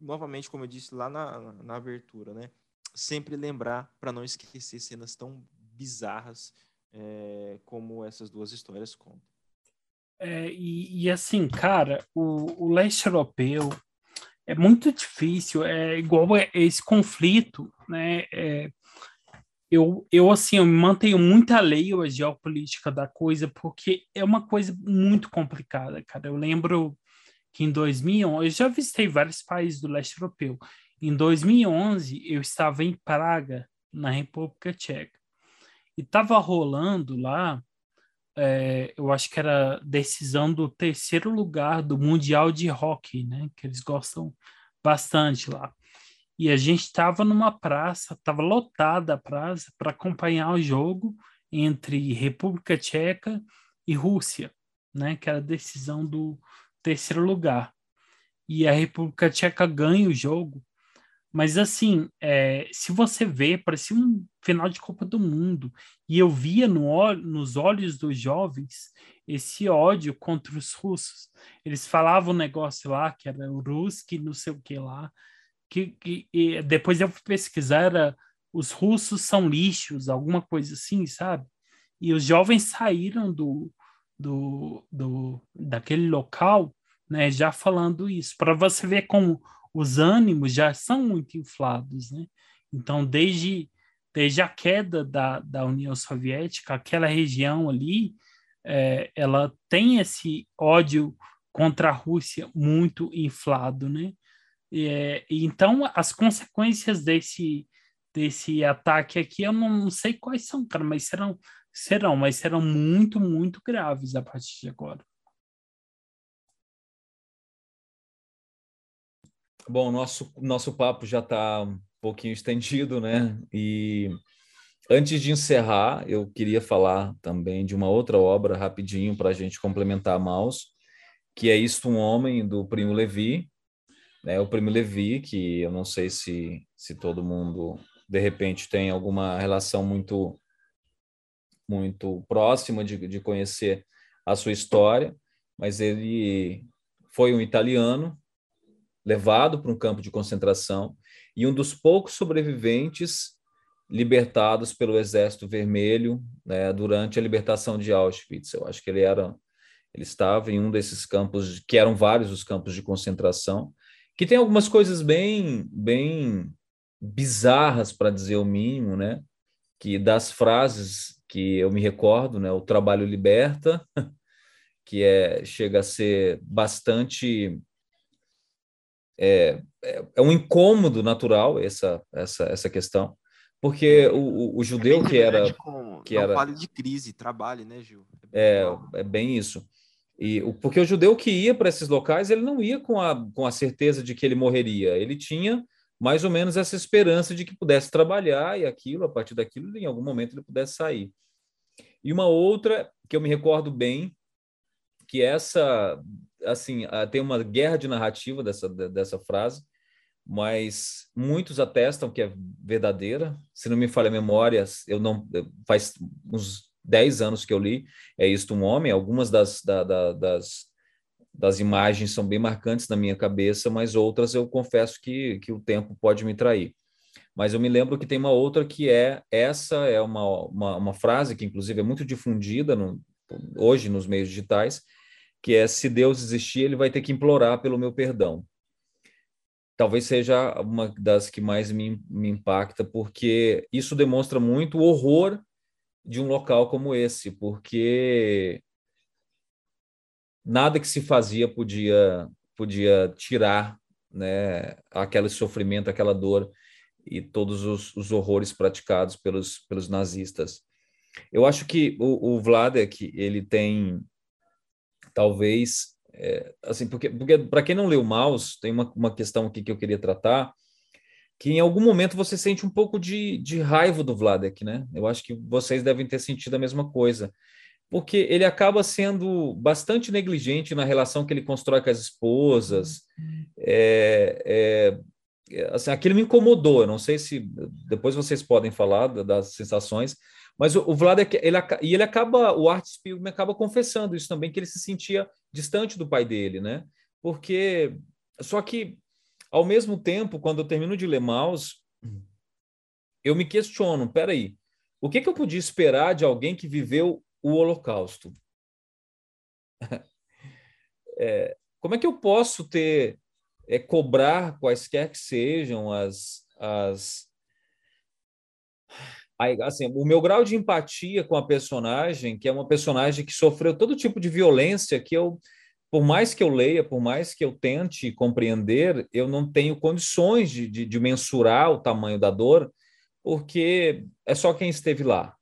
novamente, como eu disse lá na, na abertura, né? Sempre lembrar para não esquecer cenas tão bizarras é, como essas duas histórias contam. É, e, e, assim, cara, o, o leste europeu é muito difícil, é igual esse conflito, né? É, eu, eu, assim, eu mantenho muito alheio à geopolítica da coisa, porque é uma coisa muito complicada, cara. Eu lembro que em 2011, eu já visitei vários países do leste europeu. Em 2011, eu estava em Praga, na República Tcheca. E estava rolando lá, é, eu acho que era decisão do terceiro lugar do Mundial de Hockey, né? Que eles gostam bastante lá. E a gente estava numa praça, estava lotada a praça para acompanhar o jogo entre República Tcheca e Rússia, né? Que era decisão do, terceiro lugar. E a República Tcheca ganha o jogo. Mas assim, é, se você vê, parecia um final de Copa do Mundo. E eu via no, nos olhos dos jovens esse ódio contra os russos. Eles falavam um negócio lá, que era o Ruski, não sei o que lá. Que, que depois eu fui pesquisar, era, os russos são lixos, alguma coisa assim, sabe? E os jovens saíram do, do, do, daquele local, né, já falando isso, para você ver como os ânimos já são muito inflados, né? Então, desde, desde a queda da, da União Soviética, aquela região ali, é, ela tem esse ódio contra a Rússia muito inflado, né? É, então, as consequências desse, desse ataque aqui, eu não, não, sei quais são, cara, mas serão, serão, mas serão muito, muito graves a partir de agora. Bom, nosso, nosso papo já está um pouquinho estendido, né? E antes de encerrar, eu queria falar também de uma outra obra rapidinho para a gente complementar a Maus, que é Isto um Homem, do Primo Levi. Né? O Primo Levi, que eu não sei se, se todo mundo, de repente, tem alguma relação muito, muito próxima de, de conhecer a sua história, mas ele foi um italiano levado para um campo de concentração e um dos poucos sobreviventes libertados pelo Exército Vermelho né, durante a libertação de Auschwitz. Eu acho que ele era, ele estava em um desses campos que eram vários os campos de concentração, que tem algumas coisas bem, bem bizarras para dizer o mínimo, né? Que das frases que eu me recordo, né? O trabalho liberta, que é chega a ser bastante é, é, é um incômodo natural essa, essa, essa questão, porque o, o, judeu é que era. Com, que era fale de crise, trabalho, né, Gil? É, é, é bem isso. E, porque o judeu que ia para esses locais, ele não ia com a, com a certeza de que ele morreria, ele tinha mais ou menos essa esperança de que pudesse trabalhar e aquilo, a partir daquilo, em algum momento ele pudesse sair. E uma outra que eu me recordo bem, que essa assim, tem uma guerra de narrativa dessa, dessa frase, mas muitos atestam que é verdadeira. Se não me falha a memória, eu não faz uns 10 anos que eu li É Isto um Homem. Algumas das, da, da, das, das imagens são bem marcantes na minha cabeça, mas outras eu confesso que, que o tempo pode me trair. Mas eu me lembro que tem uma outra que é essa é uma, uma, uma frase que inclusive é muito difundida no, hoje nos meios digitais, que é se Deus existir, ele vai ter que implorar pelo meu perdão. Talvez seja uma das que mais me, me impacta, porque isso demonstra muito o horror de um local como esse, porque nada que se fazia podia podia tirar né, aquele sofrimento, aquela dor e todos os, os horrores praticados pelos, pelos nazistas. Eu acho que o, o Vladek ele tem talvez, é, assim, porque, porque para quem não leu Maus, tem uma, uma questão aqui que eu queria tratar, que em algum momento você sente um pouco de, de raiva do Vladek, né? Eu acho que vocês devem ter sentido a mesma coisa, porque ele acaba sendo bastante negligente na relação que ele constrói com as esposas. É, é, é assim, aquilo me incomodou. Eu não sei se depois vocês podem falar das sensações, mas o, o Vlad, ele, e ele acaba, o Art Spiegelman acaba confessando isso também, que ele se sentia distante do pai dele, né? Porque, só que, ao mesmo tempo, quando eu termino de ler Maus, eu me questiono, peraí, o que, que eu podia esperar de alguém que viveu o Holocausto? é, como é que eu posso ter, é, cobrar quaisquer que sejam as, as assim, o meu grau de empatia com a personagem, que é uma personagem que sofreu todo tipo de violência, que eu, por mais que eu leia, por mais que eu tente compreender, eu não tenho condições de, de, de mensurar o tamanho da dor, porque é só quem esteve lá.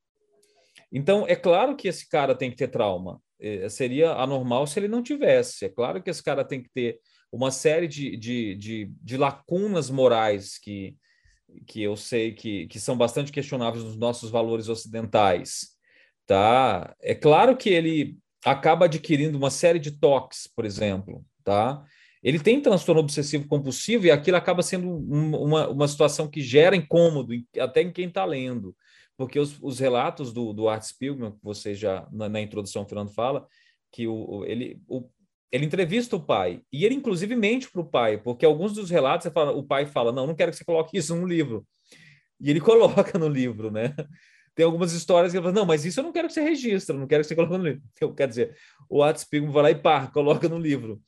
Então, é claro que esse cara tem que ter trauma. É, seria anormal se ele não tivesse. É claro que esse cara tem que ter uma série de, de, de, de lacunas morais que, que eu sei que, que são bastante questionáveis nos nossos valores ocidentais, tá? É claro que ele acaba adquirindo uma série de toques, por exemplo, tá? Ele tem transtorno obsessivo compulsivo e aquilo acaba sendo uma, uma situação que gera incômodo até em quem está lendo, porque os, os relatos do, do Art Spiegelman, que você já na, na introdução, o Fernando fala, que o, ele, o, ele entrevista o pai e ele inclusive mente para o pai, porque alguns dos relatos fala, o pai fala: "Não, não quero que você coloque isso no livro". E ele coloca no livro, né? Tem algumas histórias que ele fala: "Não, mas isso eu não quero que você registre, não quero que você coloque no livro". Eu, quer dizer, o Atspigman vai lá e pá, coloca no livro.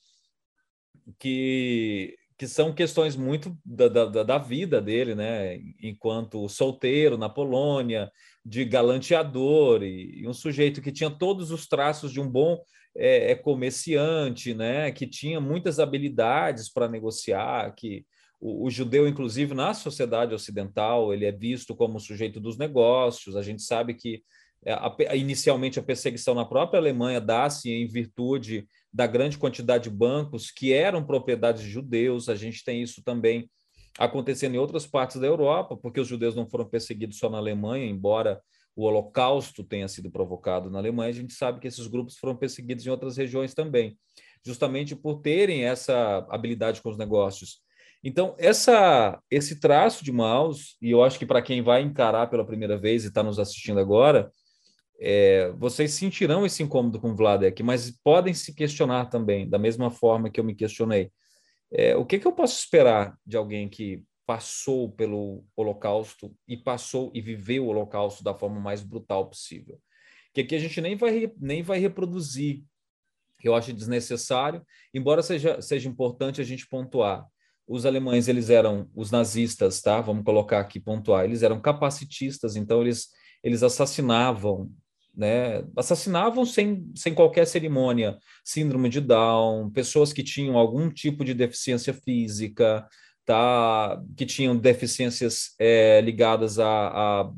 Que que são questões muito da, da, da vida dele, né? Enquanto solteiro na Polônia, de galanteador e, e um sujeito que tinha todos os traços de um bom é, é comerciante, né? Que tinha muitas habilidades para negociar, que o, o, judeu, inclusive, na sociedade ocidental, ele é visto como sujeito dos negócios. A gente sabe que inicialmente a perseguição na própria Alemanha dá-se em virtude da grande quantidade de bancos que eram propriedades de judeus. A gente tem isso também acontecendo em outras partes da Europa, porque os judeus não foram perseguidos só na Alemanha, embora o Holocausto tenha sido provocado na Alemanha, a gente sabe que esses grupos foram perseguidos em outras regiões também, justamente por terem essa habilidade com os negócios. Então, essa, esse traço de Maus, e eu acho que para quem vai encarar pela primeira vez e está nos assistindo agora, é, vocês sentirão esse incômodo com o Vladek, mas podem se questionar também, da mesma forma que eu me questionei. É, o que, que eu posso esperar de alguém que passou pelo Holocausto e passou e viveu o Holocausto da forma mais brutal possível? Que aqui a gente nem vai, nem vai reproduzir, eu acho desnecessário, embora seja, seja importante a gente pontuar os alemães eles eram os nazistas, tá? Vamos colocar aqui pontuar. Eles eram capacitistas, então eles eles assassinavam, né? Assassinavam sem, sem qualquer cerimônia, síndrome de Down, pessoas que tinham algum tipo de deficiência física, tá? Que tinham deficiências é, ligadas a,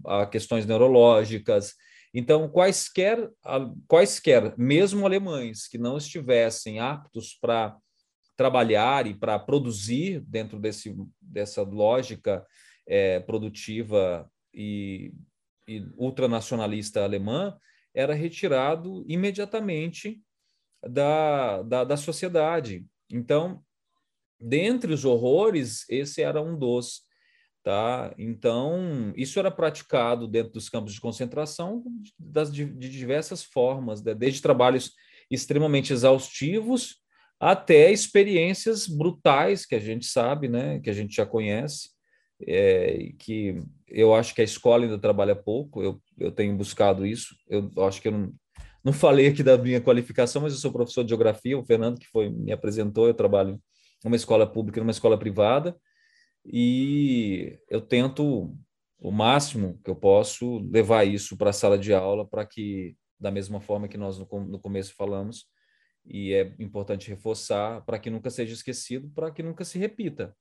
a, a questões neurológicas. Então, quaisquer, quaisquer, mesmo alemães que não estivessem aptos para trabalhar e para produzir dentro desse, dessa lógica é, produtiva e, e ultranacionalista alemã, era retirado imediatamente da, da, da sociedade. Então, dentre os horrores, esse era um dos. Tá? Então, isso era praticado dentro dos campos de concentração das, de, de diversas formas, né? desde trabalhos extremamente exaustivos até experiências brutais que a gente sabe, né, que a gente já conhece, é, que eu acho que a escola ainda trabalha pouco, eu, eu tenho buscado isso, eu acho que eu não, não falei aqui da minha qualificação, mas eu sou professor de geografia, o Fernando que foi me apresentou, eu trabalho numa escola pública numa escola privada, e eu tento o máximo que eu posso levar isso para a sala de aula para que, da mesma forma que nós no, no começo falamos, e é importante reforçar para que nunca seja esquecido, para que nunca se repita.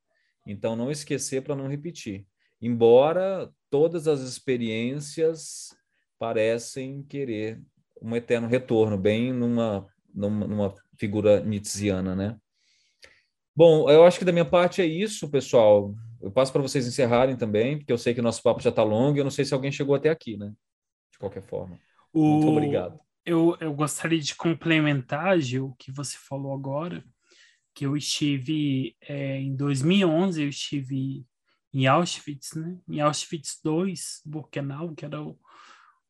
Então, não esquecer para não repetir. Embora todas as experiências parecem querer um eterno retorno, bem numa, numa, numa figura nietzschiana, né? Bom, eu acho que da minha parte é isso, pessoal. Eu passo para vocês encerrarem também, porque eu sei que o nosso papo já está longo e eu não sei se alguém chegou até aqui, né? De qualquer forma. O... Muito obrigado eu, eu gostaria de complementar, Gil, o que você falou agora, que eu estive é, em 2011, eu estive em Auschwitz, né? Em Auschwitz II, Birkenau, que era o,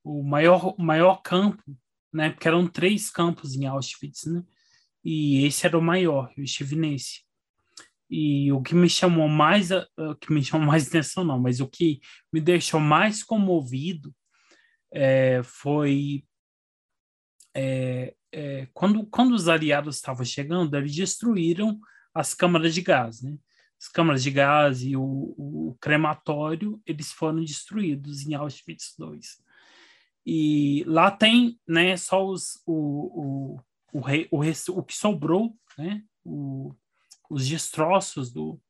o maior, maior campo, né? Porque eram três campos em Auschwitz, né? E esse era o maior, eu estive nesse. E o que me chamou mais, o que me chamou mais atenção não, mas o que me deixou mais comovido é, foi é, é, quando, quando os aliados estavam chegando, eles destruíram as câmaras de gás, né? As câmaras de gás e o, o crematório, eles foram destruídos em Auschwitz II. E lá tem, né, só os, o, o, o, o, o que sobrou, né, o, os destroços do,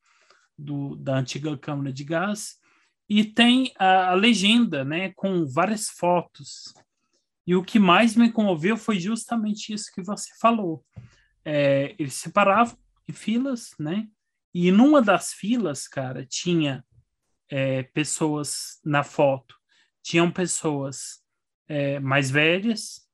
do, da antiga câmara de gás, e tem a, a legenda, né, com várias fotos e o que mais me comoveu foi justamente isso que você falou. É, eles separavam em filas, né? E numa das filas, cara, tinha é, pessoas na foto, tinham pessoas é, mais velhas,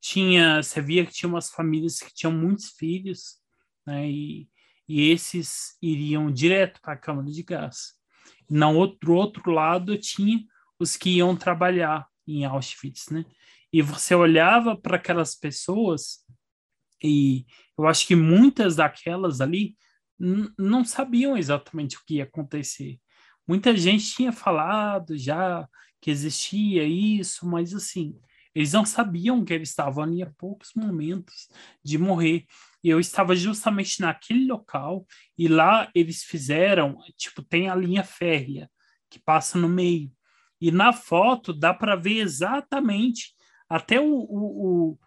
tinha, você via que tinha umas famílias que tinham muitos filhos, né? E, e esses iriam direto para a câmara de gás. No outro, outro lado tinha os que iam trabalhar em Auschwitz, né? E você olhava para aquelas pessoas e eu acho que muitas daquelas ali não sabiam exatamente o que ia acontecer. Muita gente tinha falado já que existia isso, mas assim, eles não sabiam que eles estavam ali a poucos momentos de morrer. E eu estava justamente naquele local e lá eles fizeram, tipo, tem a linha férrea que passa no meio. E na foto dá para ver exatamente até o, o,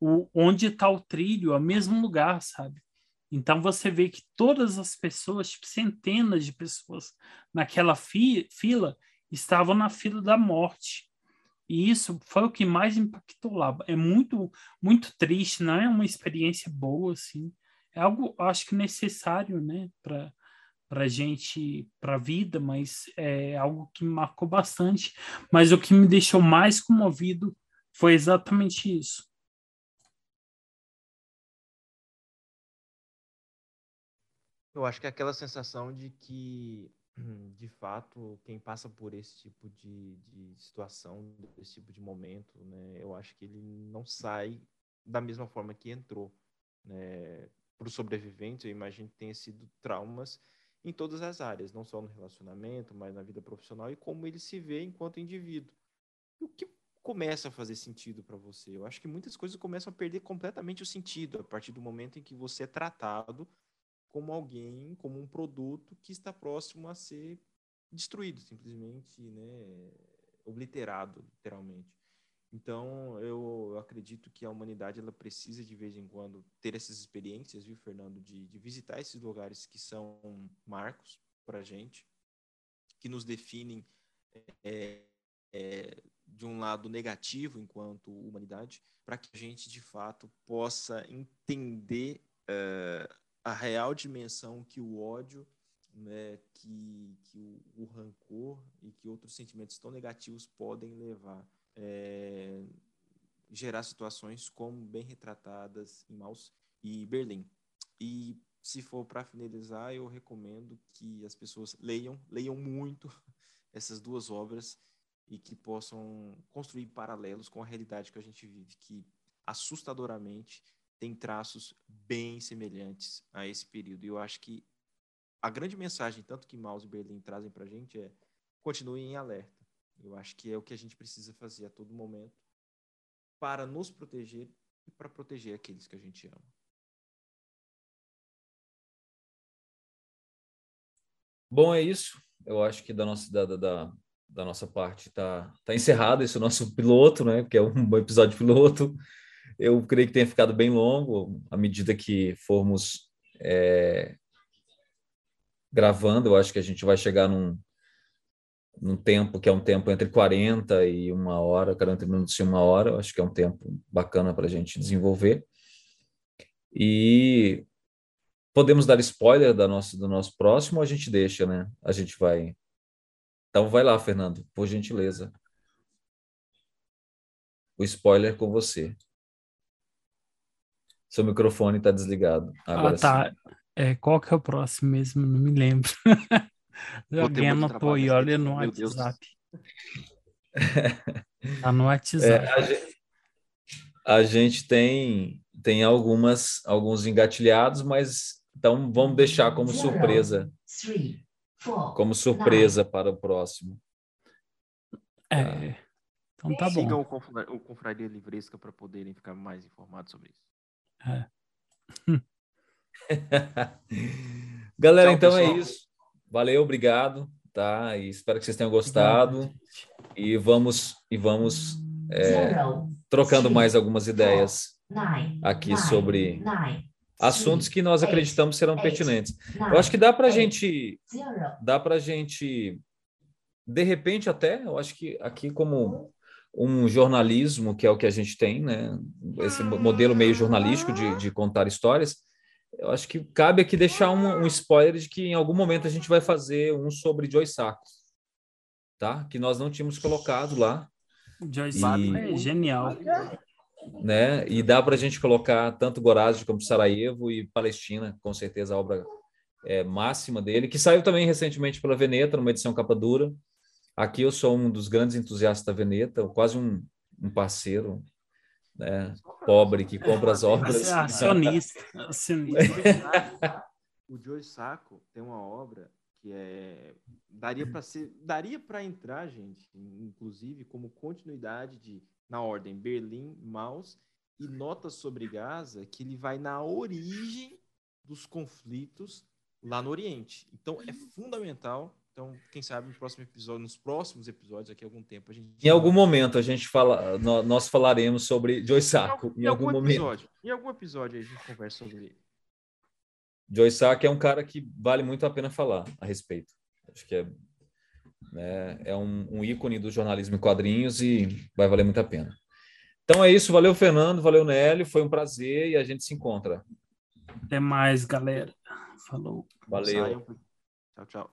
o, onde está o trilho, é o mesmo lugar, sabe? Então você vê que todas as pessoas, tipo, centenas de pessoas naquela fi fila, estavam na fila da morte. E isso foi o que mais impactou lá. É muito, muito triste, não é uma experiência boa, assim. É algo, acho que necessário, né, para para gente, para vida, mas é algo que me marcou bastante. Mas o que me deixou mais comovido foi exatamente isso. Eu acho que é aquela sensação de que, de fato, quem passa por esse tipo de, de situação, esse tipo de momento, né, eu acho que ele não sai da mesma forma que entrou. Né? Para os sobreviventes, eu imagino que tenha sido traumas em todas as áreas, não só no relacionamento, mas na vida profissional e como ele se vê enquanto indivíduo. O que começa a fazer sentido para você? Eu acho que muitas coisas começam a perder completamente o sentido a partir do momento em que você é tratado como alguém, como um produto que está próximo a ser destruído, simplesmente, né, obliterado, literalmente. Então, eu acredito que a humanidade ela precisa de vez em quando ter essas experiências, viu, Fernando, de, de visitar esses lugares que são marcos para gente, que nos definem é, é, de um lado negativo enquanto humanidade, para que a gente de fato possa entender uh, a real dimensão que o ódio, né, que, que o, o, rancor e que outros sentimentos tão negativos podem levar. É, gerar situações como bem retratadas em Maus e Berlim. E se for para finalizar, eu recomendo que as pessoas leiam, leiam muito essas duas obras e que possam construir paralelos com a realidade que a gente vive, que assustadoramente tem traços bem semelhantes a esse período. E eu acho que a grande mensagem, tanto que Maus e Berlim trazem para a gente, é continuem em alerta. Eu acho que é o que a gente precisa fazer a todo momento para nos proteger e para proteger aqueles que a gente ama. Bom, é isso. Eu acho que da nossa, da, da, da nossa parte está tá encerrado esse nosso piloto, né? Que é um episódio piloto. Eu creio que tenha ficado bem longo à medida que formos é, gravando. Eu acho que a gente vai chegar num, num tempo que é um tempo entre 40 e uma hora, 40 minutos e uma hora. Eu acho que é um tempo bacana para a gente desenvolver. E podemos dar spoiler da nossa, do nosso próximo ou a gente deixa, né? A gente vai. Então vai lá, Fernando, por gentileza. O spoiler com você. Seu microfone está desligado. Agora ah, tá. É, qual que é o próximo mesmo? Não me lembro. Alguém anotou aí, olha no WhatsApp. tá no WhatsApp. É, a, gente, a gente tem, tem algumas, alguns engatilhados, mas então vamos deixar como surpresa. Como surpresa para o próximo. É. Então tá bom. Sigam o Confraria Livresca para poderem ficar mais informados sobre isso. É. Galera, Tchau, então é pessoal. é isso. Valeu, obrigado, tá? E espero que vocês tenham gostado. E vamos e vamos é, trocando mais algumas ideias aqui sobre assuntos que nós acreditamos serão pertinentes. Eu acho que dá para gente, dá para gente, de repente até, eu acho que aqui como um jornalismo, que é o que a gente tem, né? Esse modelo meio jornalístico de, de contar histórias. Eu acho que cabe aqui deixar um, um, spoiler de que em algum momento a gente vai fazer um sobre Joy Sacco, tá? Que nós não tínhamos colocado lá. Joy Sacco é genial. Né? E dá para a gente colocar tanto Gorazde como Sarajevo e Palestina, com certeza a obra é, máxima dele, que saiu também recentemente pela Veneta, numa edição capa dura. Aqui eu sou um dos grandes entusiastas da Veneta, quase um, um parceiro, né, pobre que compra as obras. Acionista. acionista. o Joe Sacco tem uma obra que é daria para ser daria para entrar, gente, inclusive como continuidade de na ordem Berlim, Maus e Notas sobre Gaza, que ele vai na origem dos conflitos lá no Oriente. Então é fundamental Então, quem sabe no próximo episódio, nos próximos episódios, aqui algum tempo, a gente. Em algum momento a gente fala, nós falaremos sobre Joy Saco. Em, em, algum, algum episódio, momento. Em algum episódio a gente conversa sobre ele. Joy Saco é um cara que vale muito a pena falar a respeito. Acho que é, né, é um, um ícone do jornalismo em quadrinhos e vai valer muito a pena. Então é isso, valeu Fernando, valeu Nélio, foi um prazer e a gente se encontra. Até mais, galera. Falou. Valeu. Tchau, tchau.